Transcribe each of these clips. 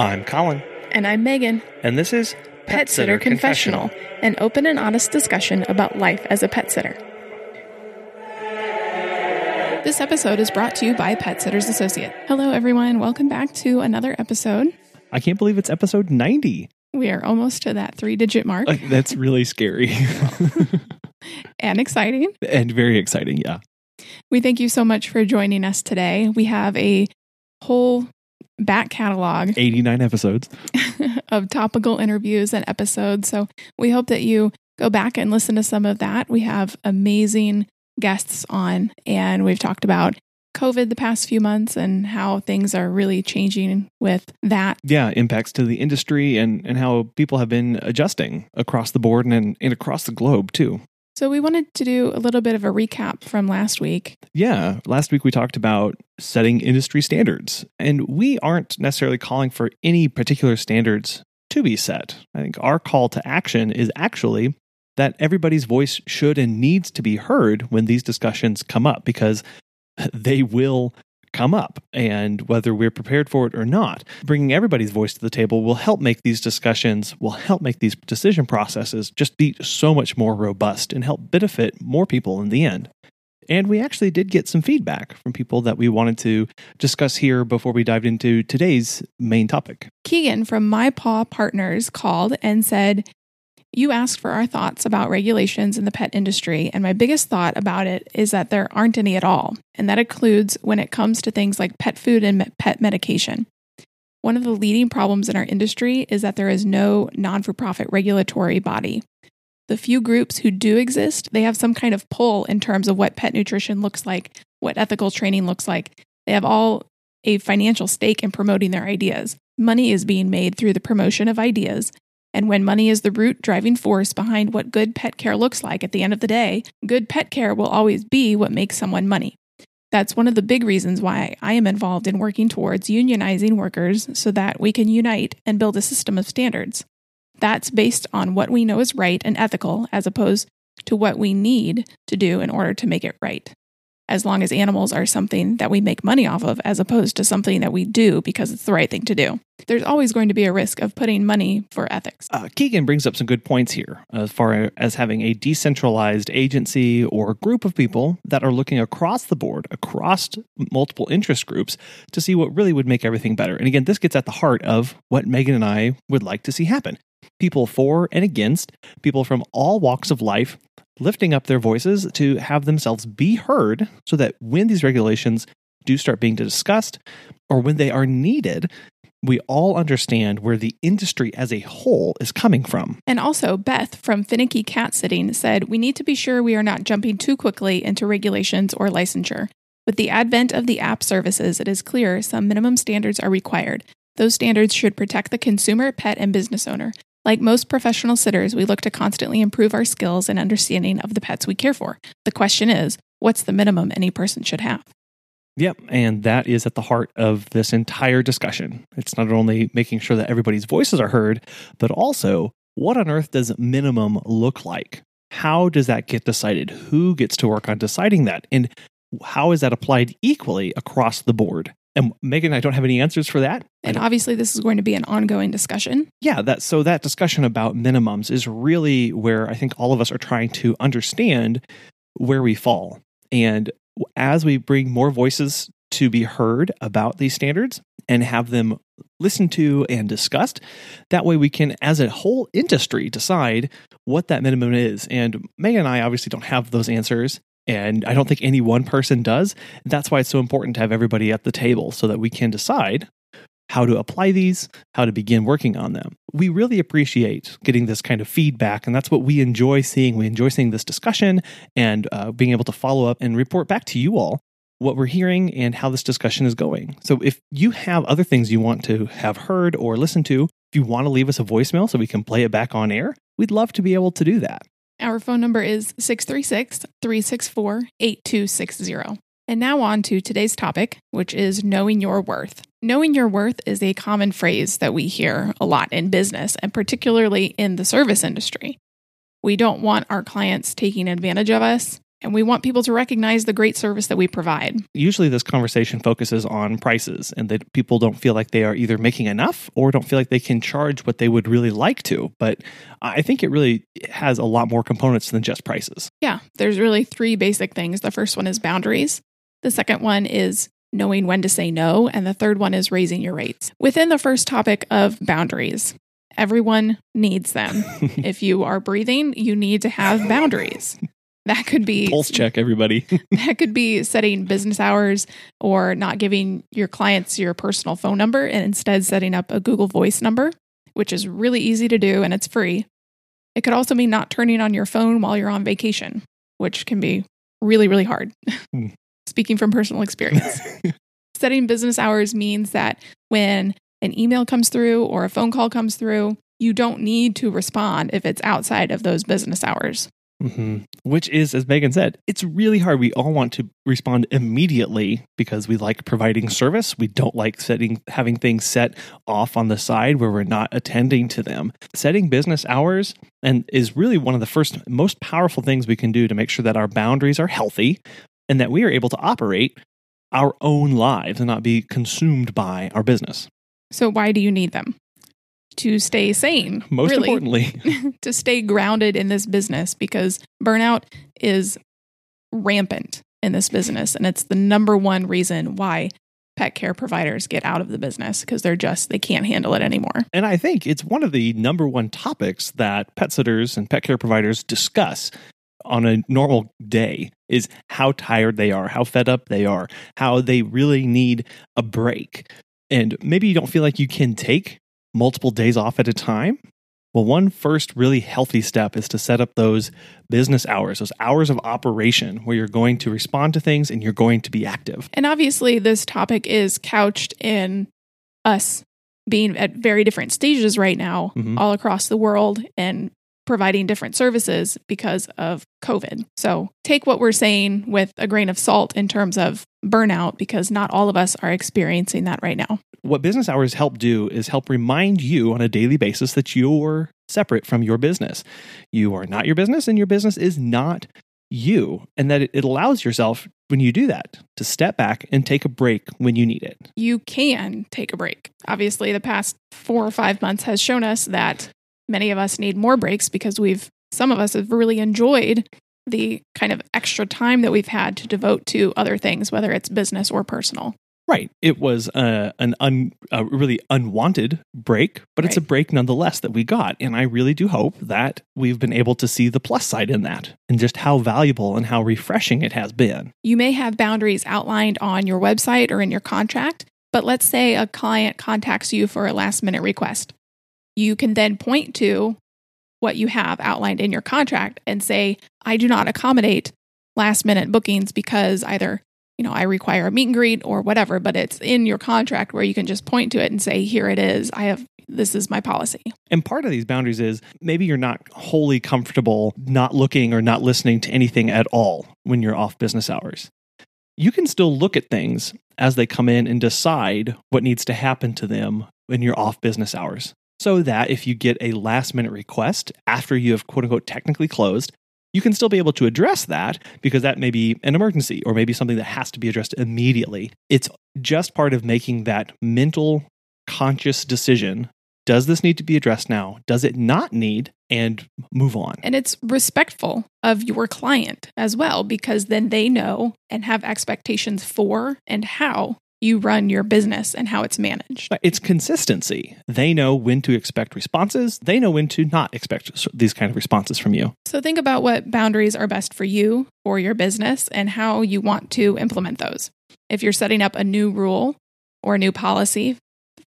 I'm Colin, And I'm Megan, and this is Pet Sitter Confessional, an open and honest discussion about life as a pet sitter. This episode is brought to you by Pet Sitters Associate. Hello, everyone. Welcome back to another episode. I can't believe it's episode 90. We are almost to that three digit mark Like, that's really scary and exciting. and very exciting. Yeah. We thank you so much for joining us today. We have a whole back catalog 89 episodes. of topical interviews and episodes. So we hope that you go back and listen to some of that. We have amazing guests on, and we've talked about COVID the past few months and how things are really changing with that. Yeah, impacts to the industry and, and how people have been adjusting across the board and, and across the globe, too. So we wanted to do a little bit of a recap from last week. Yeah, last week we talked about setting industry standards, and we aren't necessarily calling for any particular standards to be set. I think our call to action is actually that everybody's voice should and needs to be heard when these discussions come up because they will come up. And whether we're prepared for it or not, bringing everybody's voice to the table will help make these discussions, will help make these decision processes just be so much more robust and help benefit more people in the end. And we actually did get some feedback from people that we wanted to discuss here before we dived into today's main topic. Keegan from My Paw Partners called and said, You asked for our thoughts about regulations in the pet industry, and my biggest thought about it is that there aren't any at all, and that includes when it comes to things like pet food and pet medication. One of the leading problems in our industry is that there is no non for profit regulatory body. The few groups who do exist, they have some kind of pull in terms of what pet nutrition looks like, what ethical training looks like. They have all a financial stake in promoting their ideas. Money is being made through the promotion of ideas. And when money is the root driving force behind what good pet care looks like at the end of the day, good pet care will always be what makes someone money. That's one of the big reasons why I am involved in working towards unionizing workers so that we can unite and build a system of standards. That's based on what we know is right and ethical as opposed to what we need to do in order to make it right as long as animals are something that we make money off of as opposed to something that we do because it's the right thing to do. There's always going to be a risk of putting money for ethics. Uh, Keegan brings up some good points here as far as having a decentralized agency or group of people that are looking across the board, across multiple interest groups to see what really would make everything better. And again, this gets at the heart of what Megan and I would like to see happen. People for and against, people from all walks of life lifting up their voices to have themselves be heard so that when these regulations do start being discussed or when they are needed, we all understand where the industry as a whole is coming from. And also, Beth from Finicky Cat Sitting said, We need to be sure we are not jumping too quickly into regulations or licensure. With the advent of the app services, it is clear some minimum standards are required. Those standards should protect the consumer, pet, and business owner. Like most professional sitters, we look to constantly improve our skills and understanding of the pets we care for. The question is, what's the minimum any person should have? Yep, and that is at the heart of this entire discussion. It's not only making sure that everybody's voices are heard, but also what on earth does minimum look like? How does that get decided? Who gets to work on deciding that? And how is that applied equally across the board? And Megan, and I don't have any answers for that. And obviously, this is going to be an ongoing discussion. Yeah, that so that discussion about minimums is really where I think all of us are trying to understand where we fall. And as we bring more voices to be heard about these standards and have them listened to and discussed, that way we can, as a whole industry, decide what that minimum is. And Megan and I obviously don't have those answers. And I don't think any one person does. That's why it's so important to have everybody at the table so that we can decide how to apply these, how to begin working on them. We really appreciate getting this kind of feedback, and that's what we enjoy seeing. We enjoy seeing this discussion and uh, being able to follow up and report back to you all what we're hearing and how this discussion is going. So if you have other things you want to have heard or listened to, if you want to leave us a voicemail so we can play it back on air, we'd love to be able to do that. Our phone number is 636 364 8260. And now on to today's topic, which is knowing your worth. Knowing your worth is a common phrase that we hear a lot in business and particularly in the service industry. We don't want our clients taking advantage of us. And we want people to recognize the great service that we provide. Usually, this conversation focuses on prices and that people don't feel like they are either making enough or don't feel like they can charge what they would really like to. But I think it really has a lot more components than just prices. Yeah, there's really three basic things. The first one is boundaries, the second one is knowing when to say no, and the third one is raising your rates. Within the first topic of boundaries, everyone needs them. if you are breathing, you need to have boundaries. That could be pulse check, everybody. that could be setting business hours or not giving your clients your personal phone number and instead setting up a Google Voice number, which is really easy to do and it's free. It could also mean not turning on your phone while you're on vacation, which can be really, really hard. Hmm. Speaking from personal experience. Setting business hours means that when an email comes through or a phone call comes through, you don't need to respond if it's outside of those business hours. Mm-hmm. Which is, as Megan said, it's really hard. We all want to respond immediately because we like providing service. We don't like setting having things set off on the side where we're not attending to them. Setting business hours and is really one of the first most powerful things we can do to make sure that our boundaries are healthy and that we are able to operate our own lives and not be consumed by our business. So why do you need them? To stay sane. Most really, importantly, to stay grounded in this business because burnout is rampant in this business. And it's the number one reason why pet care providers get out of the business because they're just, they can't handle it anymore. And I think it's one of the number one topics that pet sitters and pet care providers discuss on a normal day is how tired they are, how fed up they are, how they really need a break. And maybe you don't feel like you can take multiple days off at a time? Well, one first really healthy step is to set up those business hours, those hours of operation where you're going to respond to things and you're going to be active. And obviously, this topic is couched in us being at very different stages right now, mm-hmm. all across the world, and providing different services because of COVID. So take what we're saying with a grain of salt in terms of burnout, because not all of us are experiencing that right now. What business hours help do is help remind you on a daily basis that you're separate from your business. You are not your business, and your business is not you. And that it allows yourself, when you do that, to step back and take a break when you need it. You can take a break. Obviously, the past four or five months has shown us that many of us need more breaks because we've, some of us have really enjoyed the kind of extra time that we've had to devote to other things, whether it's business or personal. Right. It was uh, an un, a really unwanted break, but right. it's a break nonetheless that we got. And I really do hope that we've been able to see the plus side in that and just how valuable and how refreshing it has been. You may have boundaries outlined on your website or in your contract, but let's say a client contacts you for a last minute request. You can then point to what you have outlined in your contract and say, I do not accommodate last minute bookings because either you know, I require a meet and greet or whatever, but it's in your contract where you can just point to it and say, here it is. I have this is my policy. And part of these boundaries is maybe you're not wholly comfortable not looking or not listening to anything at all when you're off business hours. You can still look at things as they come in and decide what needs to happen to them when you're off business hours. So that if you get a last minute request after you have quote unquote technically closed, you can still be able to address that because that may be an emergency or maybe something that has to be addressed immediately. It's just part of making that mental, conscious decision. Does this need to be addressed now? Does it not need? And move on. And it's respectful of your client as well, because then they know and have expectations for and how you run your business and how it's managed. It's consistency. They know when to expect responses, they know when to not expect these kind of responses from you. So think about what boundaries are best for you or your business and how you want to implement those. If you're setting up a new rule or a new policy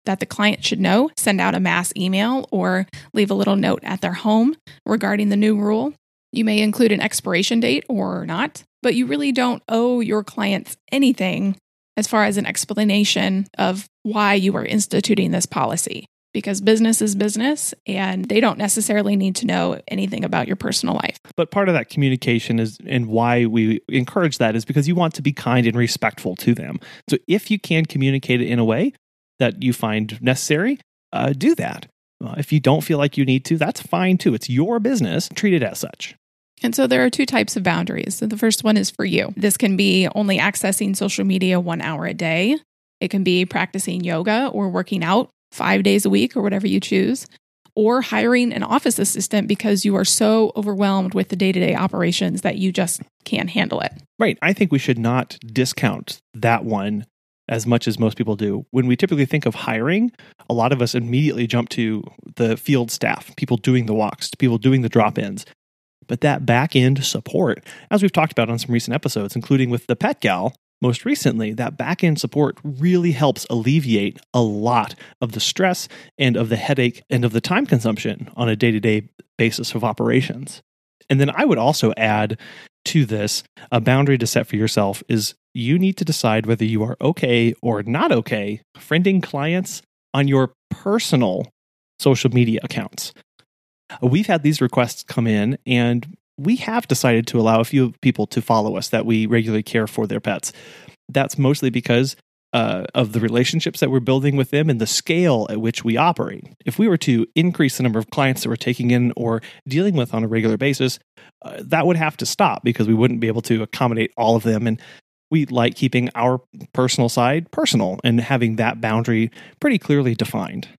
that the client should know, send out a mass email or leave a little note at their home regarding the new rule. You may include an expiration date or not, but you really don't owe your clients anything as far as an explanation of why you are instituting this policy because business is business and they don't necessarily need to know anything about your personal life. But part of that communication is and why we encourage that is because you want to be kind and respectful to them. So if you can communicate it in a way that you find necessary, uh, do that. Uh, if you don't feel like you need to, that's fine too. It's your business. Treat it as such. And so there are two types of boundaries. So the first one is for you. This can be only accessing social media one hour a day. It can be practicing yoga or working out five days a week or whatever you choose, or hiring an office assistant because you are so overwhelmed with the day to day operations that you just can't handle it. Right. I think we should not discount that one as much as most people do. When we typically think of hiring, a lot of us immediately jump to the field staff, people doing the walks, people doing the drop ins. But that back end support, as we've talked about on some recent episodes, including with the Pet Gal, most recently, that back end support really helps alleviate a lot of the stress and of the headache and of the time consumption on a day to day basis of operations. And then I would also add to this a boundary to set for yourself is you need to decide whether you are okay or not okay friending clients on your personal social media accounts. We've had these requests come in, and we have decided to allow a few people to follow us that we regularly care for their pets. That's mostly because uh, of the relationships that we're building with them and the scale at which we operate. If we were to increase the number of clients that we're taking in or dealing with on a regular basis, uh, that would have to stop because we wouldn't be able to accommodate all of them. And we like keeping our personal side personal and having that boundary pretty clearly defined.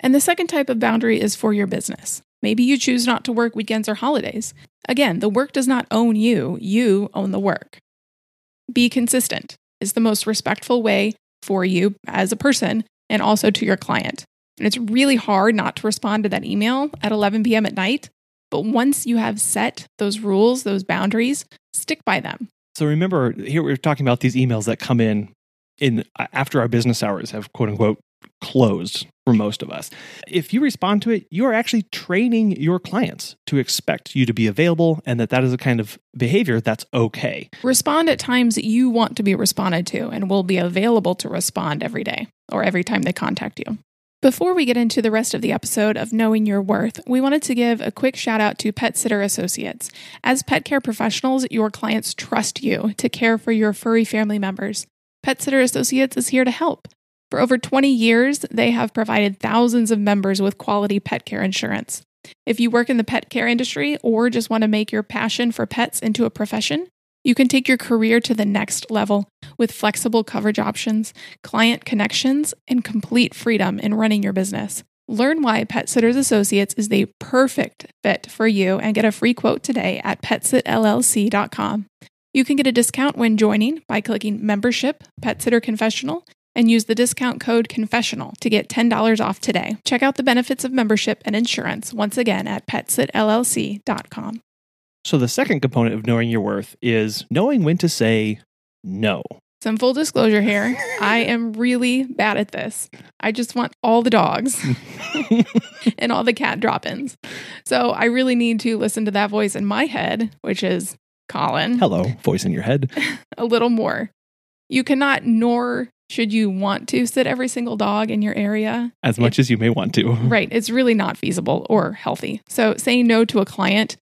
And the second type of boundary is for your business. Maybe you choose not to work weekends or holidays. Again, the work does not own you, you own the work. Be consistent is the most respectful way for you as a person and also to your client. And it's really hard not to respond to that email at 11 p.m. at night. But once you have set those rules, those boundaries, stick by them. So remember, here we're talking about these emails that come in in after our business hours have quote unquote closed for most of us. If you respond to it, you are actually training your clients to expect you to be available and that that is a kind of behavior that's okay. Respond at times you want to be responded to and will be available to respond every day or every time they contact you. Before we get into the rest of the episode of Knowing Your Worth, we wanted to give a quick shout out to Pet Sitter Associates. As pet care professionals, your clients trust you to care for your furry family members. Pet Sitter Associates is here to help. For over 20 years, they have provided thousands of members with quality pet care insurance. If you work in the pet care industry or just want to make your passion for pets into a profession, you can take your career to the next level with flexible coverage options, client connections, and complete freedom in running your business. Learn why Pet Sitters Associates is the perfect fit for you and get a free quote today at petsitllc.com. You can get a discount when joining by clicking Membership Pet Sitter Confessional and use the discount code confessional to get $10 off today. Check out the benefits of membership and insurance once again at petsitllc.com. So, the second component of knowing your worth is knowing when to say no. Some full disclosure here I am really bad at this. I just want all the dogs and all the cat drop ins. So, I really need to listen to that voice in my head, which is Colin. Hello, voice in your head. a little more. You cannot nor should you want to sit every single dog in your area as much it, as you may want to. Right. It's really not feasible or healthy. So saying no to a client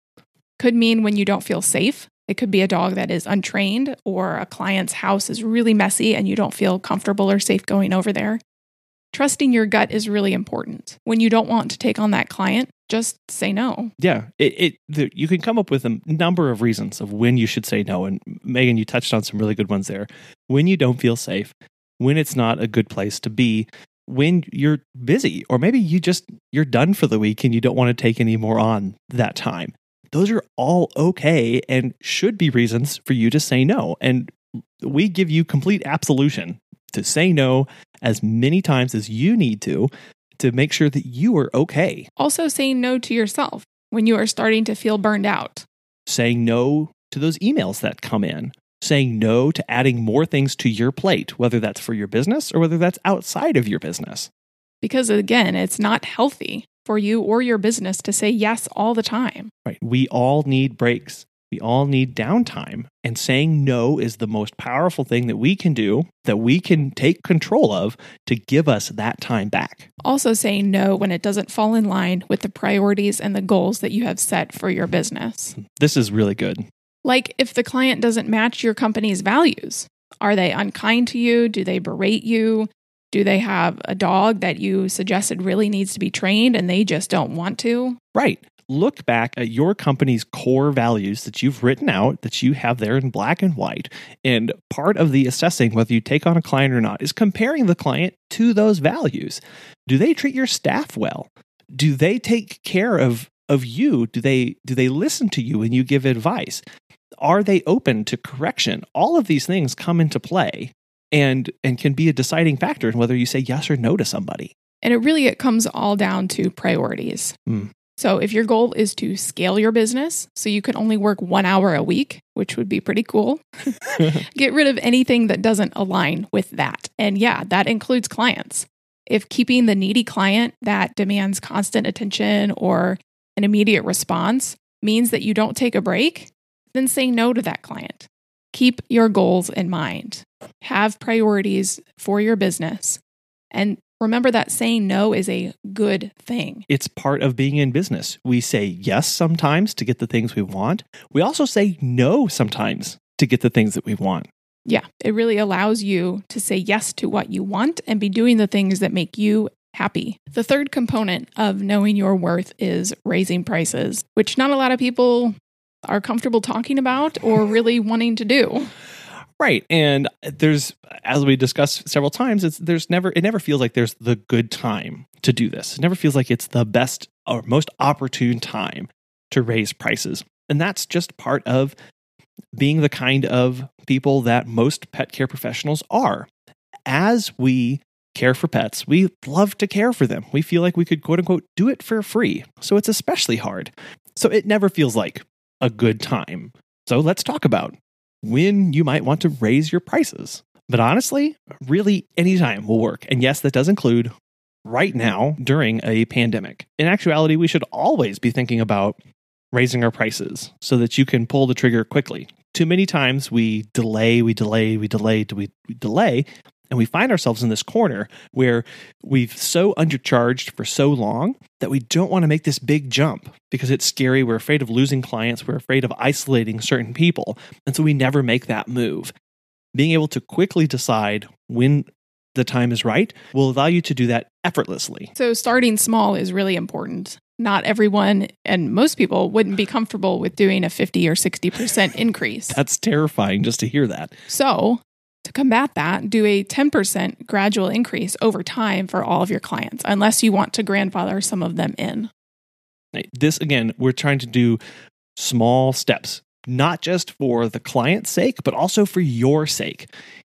could mean when you don't feel safe. It could be a dog that is untrained or a client's house is really messy and you don't feel comfortable or safe going over there. Trusting your gut is really important. When you don't want to take on that client, just say no. Yeah, it, it the, you can come up with a number of reasons of when you should say no, and Megan, you touched on some really good ones there. When you don't feel safe, when it's not a good place to be, when you're busy, or maybe you just you're done for the week and you don't want to take any more on that time. Those are all okay and should be reasons for you to say no. And we give you complete absolution to say no as many times as you need to to make sure that you are okay. Also, saying no to yourself when you are starting to feel burned out. Saying no to those emails that come in saying no to adding more things to your plate, whether that's for your business or whether that's outside of your business. Because again, it's not healthy for you or your business to say yes all the time. Right. We all need breaks. We all need downtime. And saying no is the most powerful thing that we can do, that we can take control of to give us that time back. Also, saying no when it doesn't fall in line with the priorities and the goals that you have set for your business. This is really good. Like if the client doesn't match your company's values, are they unkind to you? Do they berate you? Do they have a dog that you suggested really needs to be trained and they just don't want to? Right. look back at your company's core values that you've written out, that you have there in black and white. And part of the assessing whether you take on a client or not is comparing the client to those values. Do they treat your staff well? Do they take care of, of you? Do they do they listen to you when you give advice? Are they open to correction? All of these things come into play and and can be a deciding factor in whether you say yes or no to somebody. And it really it comes all down to priorities. Mm. So if your goal is to scale your business so you can only work 1 hour a week, which would be pretty cool, get rid of anything that doesn't align with that. And yeah, that includes clients. If keeping the needy client that demands constant attention or an immediate response means that you don't take a break, then say no to that client. Keep your goals in mind. Have priorities for your business and remember that saying no is a good thing. It's part of being in business. We say yes sometimes to get the things we want. We also say no sometimes to get the things that we want. Yeah, it really allows you to say yes to what you want and be doing the things that make you happy. The third component of knowing your worth is raising prices, which not a lot of people are comfortable talking about or really wanting to do. Right. And there's as we discussed several times, it's there's never it never feels like there's the good time to do this. It never feels like it's the best or most opportune time to raise prices. And that's just part of being the kind of people that most pet care professionals are. As we care for pets, we love to care for them. We feel like we could quote unquote do it for free. So it's especially hard. So it never feels like a good time. So let's talk about when you might want to raise your prices. But honestly, really any time will work. And yes, that does include right now during a pandemic. In actuality, we should always be thinking about raising our prices so that you can pull the trigger quickly. Too many times we delay, we delay, we delay, we, delay, and we find ourselves in this corner where we've so undercharged for so long that we don't want to make this big jump because it's scary. We're afraid of losing clients. We're afraid of isolating certain people. And so we never make that move. Being able to quickly decide when the time is right will allow you to do that effortlessly. So, starting small is really important. Not everyone and most people wouldn't be comfortable with doing a 50 or 60% increase. That's terrifying just to hear that. So, to combat that, do a 10% gradual increase over time for all of your clients, unless you want to grandfather some of them in. This, again, we're trying to do small steps, not just for the client's sake, but also for your sake.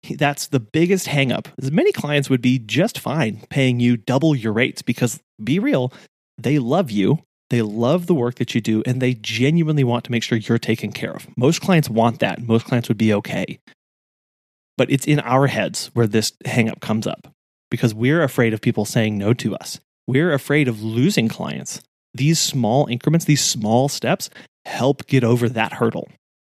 That's the biggest hangup. As many clients would be just fine paying you double your rates because, be real, they love you. They love the work that you do and they genuinely want to make sure you're taken care of. Most clients want that. Most clients would be okay. But it's in our heads where this hangup comes up because we're afraid of people saying no to us. We're afraid of losing clients. These small increments, these small steps help get over that hurdle.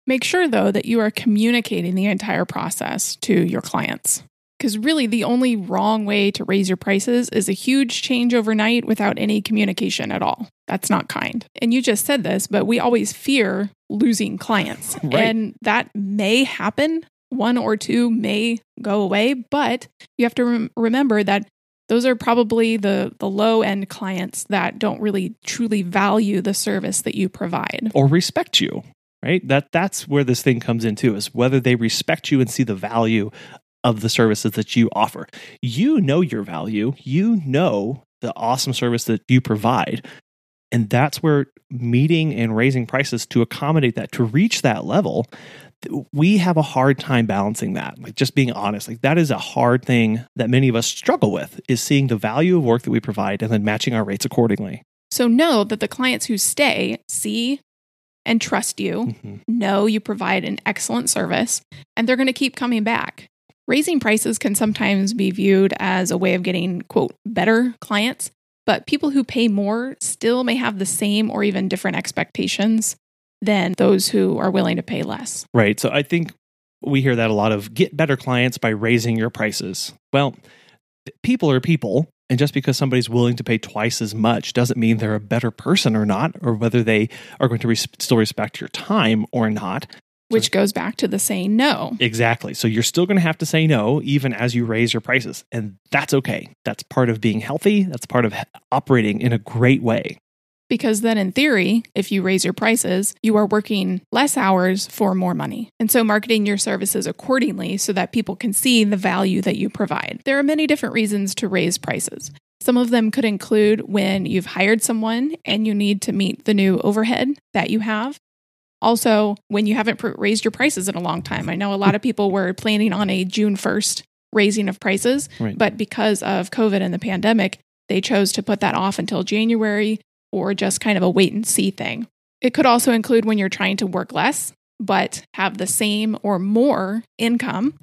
Make sure, though, that you are communicating the entire process to your clients. Because really, the only wrong way to raise your prices is a huge change overnight without any communication at all. That's not kind. And you just said this, but we always fear losing clients. Right. And that may happen one or two may go away, but you have to rem- remember that those are probably the the low end clients that don't really truly value the service that you provide. Or respect you right? That that's where this thing comes into is whether they respect you and see the value of the services that you offer. You know your value. You know the awesome service that you provide and that's where meeting and raising prices to accommodate that to reach that level we have a hard time balancing that. Like just being honest, like that is a hard thing that many of us struggle with is seeing the value of work that we provide and then matching our rates accordingly. So know that the clients who stay see and trust you, mm-hmm. know you provide an excellent service, and they're going to keep coming back. Raising prices can sometimes be viewed as a way of getting, quote, better clients, but people who pay more still may have the same or even different expectations than those who are willing to pay less. Right. So I think we hear that a lot of get better clients by raising your prices. Well, people are people. And just because somebody's willing to pay twice as much doesn't mean they're a better person or not, or whether they are going to still respect your time or not. Which so, goes back to the saying no. Exactly. So you're still going to have to say no even as you raise your prices. And that's okay. That's part of being healthy. That's part of operating in a great way. because then in theory, if you raise your prices, you are working less hours for more money. And so marketing your services accordingly so that people can see the value that you provide. There are many different reasons to raise prices. Some of them could include when you've hired someone and you need to meet the new overhead that you have. Also, when you haven't pr- raised your prices in a long time. I know a lot of people were planning on a June 1st raising of prices, Right. but because of COVID and the pandemic, they chose to put that off until January or just kind of a wait and see thing. It could also include when you're trying to work less, but have the same or more income.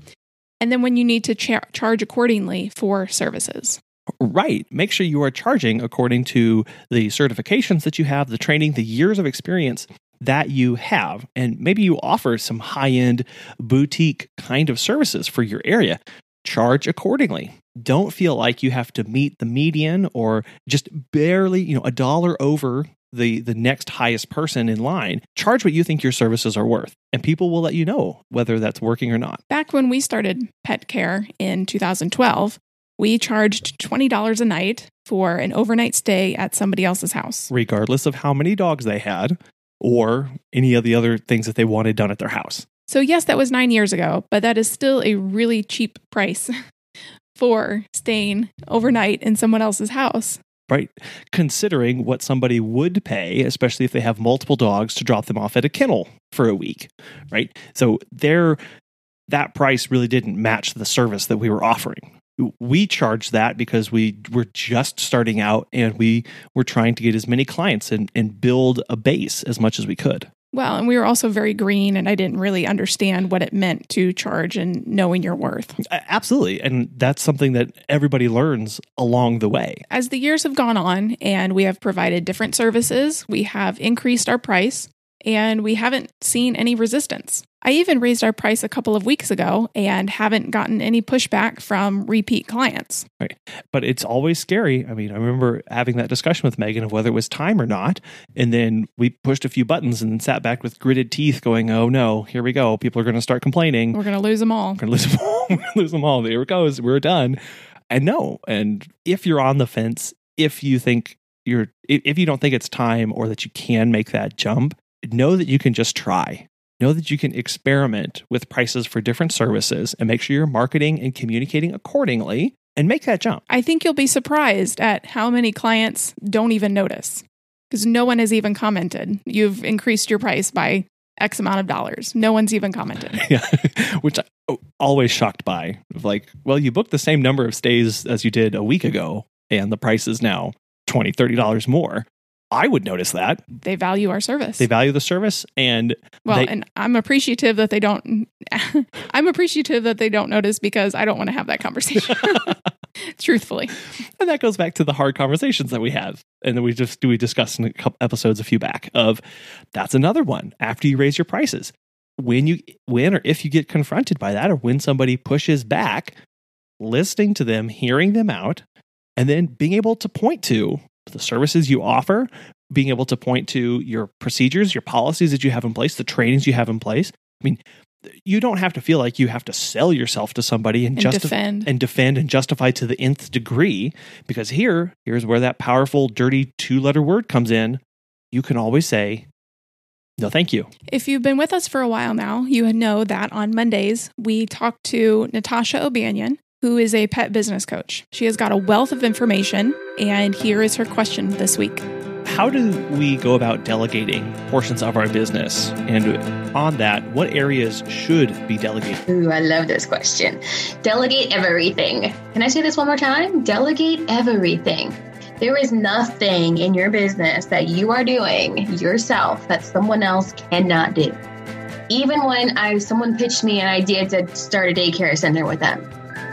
And then when you need to cha- charge accordingly for services. Right. Make sure you are charging according to the certifications that you have, the training, the years of experience that you have. And maybe you offer some high end boutique kind of services for your area. Charge accordingly. Don't feel like you have to meet the median or just barely, you know, a dollar over the the next highest person in line. Charge what you think your services are worth, and people will let you know whether that's working or not. Back when we started pet care in 2012, we charged $20 a night for an overnight stay at somebody else's house. regardless of how many dogs they had or any of the other things that they wanted done at their house. So, yes, that was nine years ago, but that is still a really cheap price for staying overnight in someone else's house. Right? Considering what somebody would pay, especially if they have multiple dogs to drop them off at a kennel for a week, right? So there that price really didn't match the service that we were offering. We charged that because we were just starting out and we were trying to get as many clients and, and build a base as much as we could. Well, and we were also very green, and I didn't really understand what it meant to charge and knowing your worth. Absolutely. And that's something that everybody learns along the way. As the years have gone on and we have provided different services, we have increased our price and we haven't seen any resistance. I even raised our price a couple of weeks ago and haven't gotten any pushback from repeat clients. but it's always scary. I mean, I remember having that discussion with Megan of whether it was time or not. And then we pushed a few buttons and sat back with gritted teeth going, oh no, here we go. People are going to start complaining. We're We're going to lose them all. going to lose them all. We're lose them all. There it goes. We're done. And no. And if you're on the fence, if you think you're, if you don't think it's time or that you can make that jump, know that you can just try. Know that you can experiment with prices for different services and make sure you're marketing and communicating accordingly and make that jump. I think you'll be surprised at how many clients don't even notice because no one has even commented. You've increased your price by X amount of dollars. No one's even commented. yeah, which I'm always shocked by. Of Like, well, you booked the same number of stays as you did a week ago, and the price is now $20, $30 more. I would notice that. They value our service. They value the service, and well, they- and I'm appreciative that they don't. I'm appreciative that they don't notice because I don't want to have that conversation. Truthfully, and that goes back to the hard conversations that we have, and that we just do we discussed in a couple episodes a few back. Of that's another one. After you raise your prices, when you when or if you get confronted by that, or when somebody pushes back, listening to them, hearing them out, and then being able to point to the services you offer, being able to point to your procedures, your policies that you have in place, the trainings you have in place. I mean, you don't have to feel like you have to sell yourself to somebody and, and justify defend. and defend and justify to the nth degree because here here's where that powerful dirty two letter word comes in you can always say no thank you If you've been with us for a while now, you know that on Mondays we talk to Natasha O'Banion, who is a pet business coach. She has got a wealth of information, and here is her question this week. how do we go about delegating portions of our business and on that what areas should be delegated Ooh, I love this question. Delegate everything. Can I say this one more time? Delegate everything. There is nothing in your business that you are doing yourself that someone else cannot do. Even when I someone pitched me an idea to start a daycare center with them.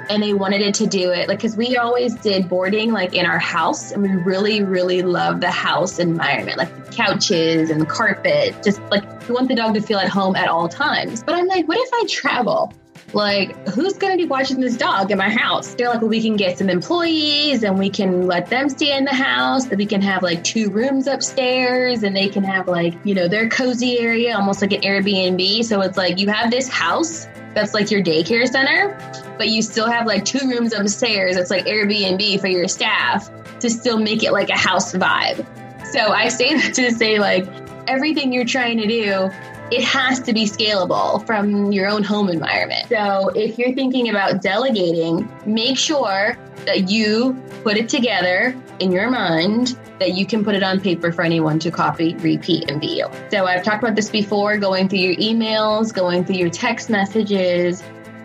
And they wanted it to do it like because we always did boarding like in our house, and we really, really love the house environment, like the couches and the carpet. Just like we want the dog to feel at home at all times. But I'm like, what if I travel? Like, who's going to be watching this dog in my house? They're like, well, we can get some employees and we can let them stay in the house. That we can have like two rooms upstairs and they can have like, you know, their cozy area, almost like an Airbnb. So it's like you have this house that's like your daycare center, but you still have like two rooms upstairs. It's like Airbnb for your staff to still make it like a house vibe. So I say that to say, like, everything you're trying to do, it has to be scalable from your own home environment. So if you're thinking about delegating, make sure that you put it together in your mind that you can put it on paper for anyone to copy, repeat, and view. So I've talked about this before going through your emails, going through your text messages,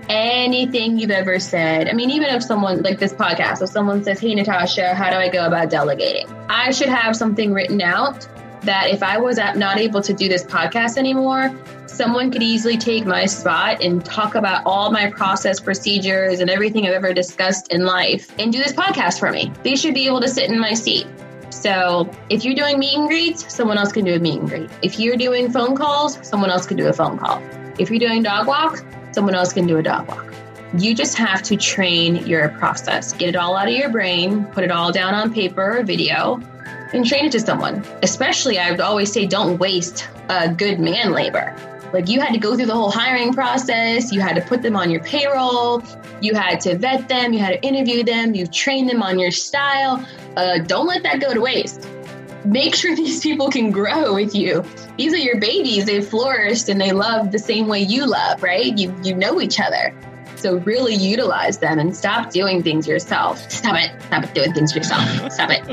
anything you've ever said. I mean, even if someone like this podcast, if someone says, Hey, Natasha, how do I go about delegating? I should have something written out that if I was not able to do this podcast anymore, someone could easily take my spot and talk about all my process procedures and everything I've ever discussed in life and do this podcast for me. They should be able to sit in my seat. So if you're doing meet and greets, someone else can do a meet and greet. If you're doing phone calls, someone else can do a phone call. If you're doing dog walks, someone else can do a dog walk. You just have to train your process. Get it all out of your brain, put it all down on paper or video, and train it to someone. Especially, I would always say, don't waste a good man labor. Like you had to go through the whole hiring process, you had to put them on your payroll, you had to vet them, you had to interview them, you trained them on your style. Uh, don't let that go to waste. Make sure these people can grow with you. These are your babies. They've flourished and they love the same way you love, right? You you know each other. So really utilize them and stop doing things yourself. Stop it. Stop doing things yourself. Stop it.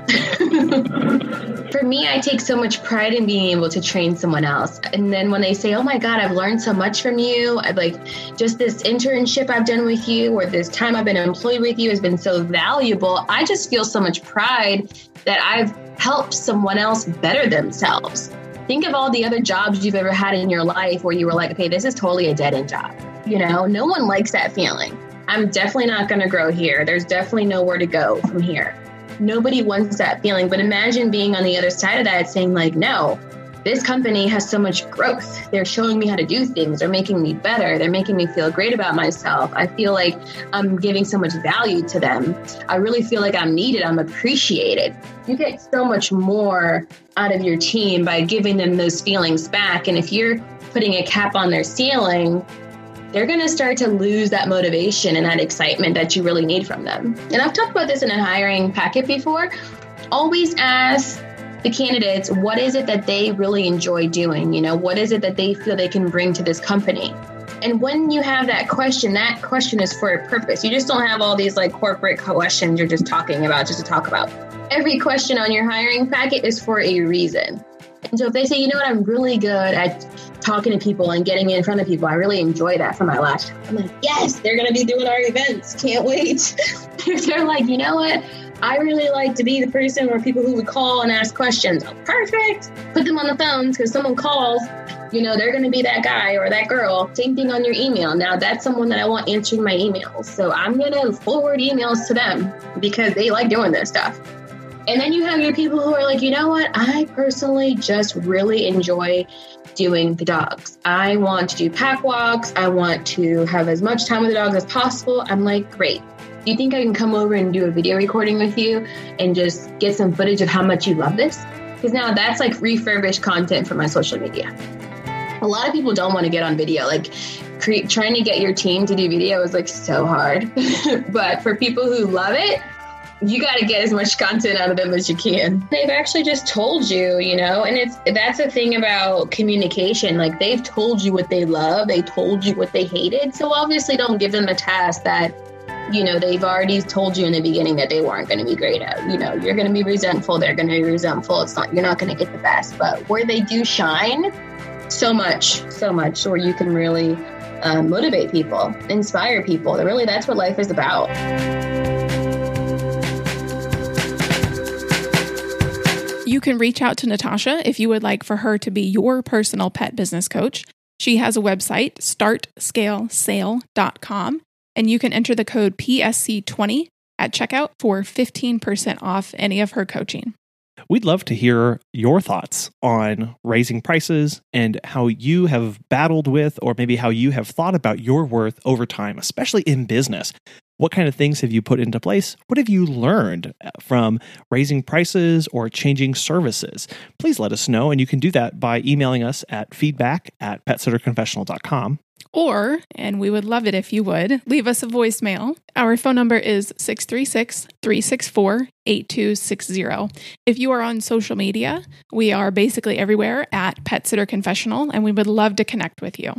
For me, I take so much pride in being able to train someone else. And then when they say, oh my God, I've learned so much from you, I've like just this internship I've done with you or this time I've been employed with you has been so valuable. I just feel so much pride that I've helped someone else better themselves. Think of all the other jobs you've ever had in your life where you were like, okay, this is totally a dead end job. You know, no one likes that feeling. I'm definitely not going to grow here. There's definitely nowhere to go from here. Nobody wants that feeling. But imagine being on the other side of that saying, like, no, this company has so much growth. They're showing me how to do things. They're making me better. They're making me feel great about myself. I feel like I'm giving so much value to them. I really feel like I'm needed. I'm appreciated. You get so much more out of your team by giving them those feelings back. And if you're putting a cap on their ceiling, they're going to start to lose that motivation and that excitement that you really need from them. And I've talked about this in a hiring packet before. Always ask the candidates what is it that they really enjoy doing? You know what is it that they feel they can bring to this company? And when you have that question that question is for a purpose. You just don't have all these like corporate questions you're just talking about just to talk about. Every question on your hiring packet is for a reason. And so if they say you know what? I'm really good at talking to people and getting in front of people i really enjoy that for my last i'm like yes they're going to be doing our events can't wait they're like you know what I really like to be the person or people who would call and ask questions. Oh, perfect. Put them on the phones because someone calls, you know, they're going to be that guy or that girl. Same thing on your email. Now, that's someone that I want answering my emails. So I'm going to forward emails to them because they like doing this stuff. And then you have your people who are like, you know what? I personally just really enjoy doing the dogs. I want to do pack walks. I want to have as much time with the dogs as possible. I'm like, great do you think I can come over and do a video recording with you and just get some footage of how much you love this? Because now that's like refurbished content for my social media. A lot of people don't want to get on video. Like cre- trying to get your team to do video is like so hard. but for people who love it, you got to get as much content out of them as you can. They've actually just told you, you know, and it's that's the thing about communication. Like they've told you what they love, they told you what they hated. So obviously, don't give them a task that you know, they've already told you in the beginning that they weren't going to be great at. You know, you're going to be resentful. They're going to be resentful. It's not, you're not going to get the best. But where they do shine, so much, so much, where you can really uh, motivate people, inspire people. Really, that's what life is about. You can reach out to Natasha if you would like for her to be your personal pet business coach. She has a website, startscalesale.com and you can enter the code PSC20 at checkout for 15% off any of her coaching. We'd love to hear your thoughts on raising prices and how you have battled with, or maybe how you have thought about your worth over time, especially in business. What kind of things have you put into place? What have you learned uh, from raising prices or changing services? Please let us know, and you can do that by emailing us at feedback at petsitterconfessional.com Or, and we would love it if you would, leave us a voicemail. Our phone number is 636 364 8260. If you are on social media, we are basically everywhere at Pet Sitter Confessional, and we would love to connect with you.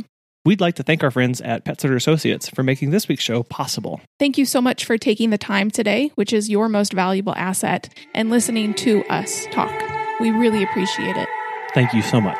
We'd like to thank our friends at Pet Sitter Associates for making this week's show possible. Thank you so much for taking the time today, which is your most valuable asset, and listening to us talk. We really appreciate it. Thank you so much.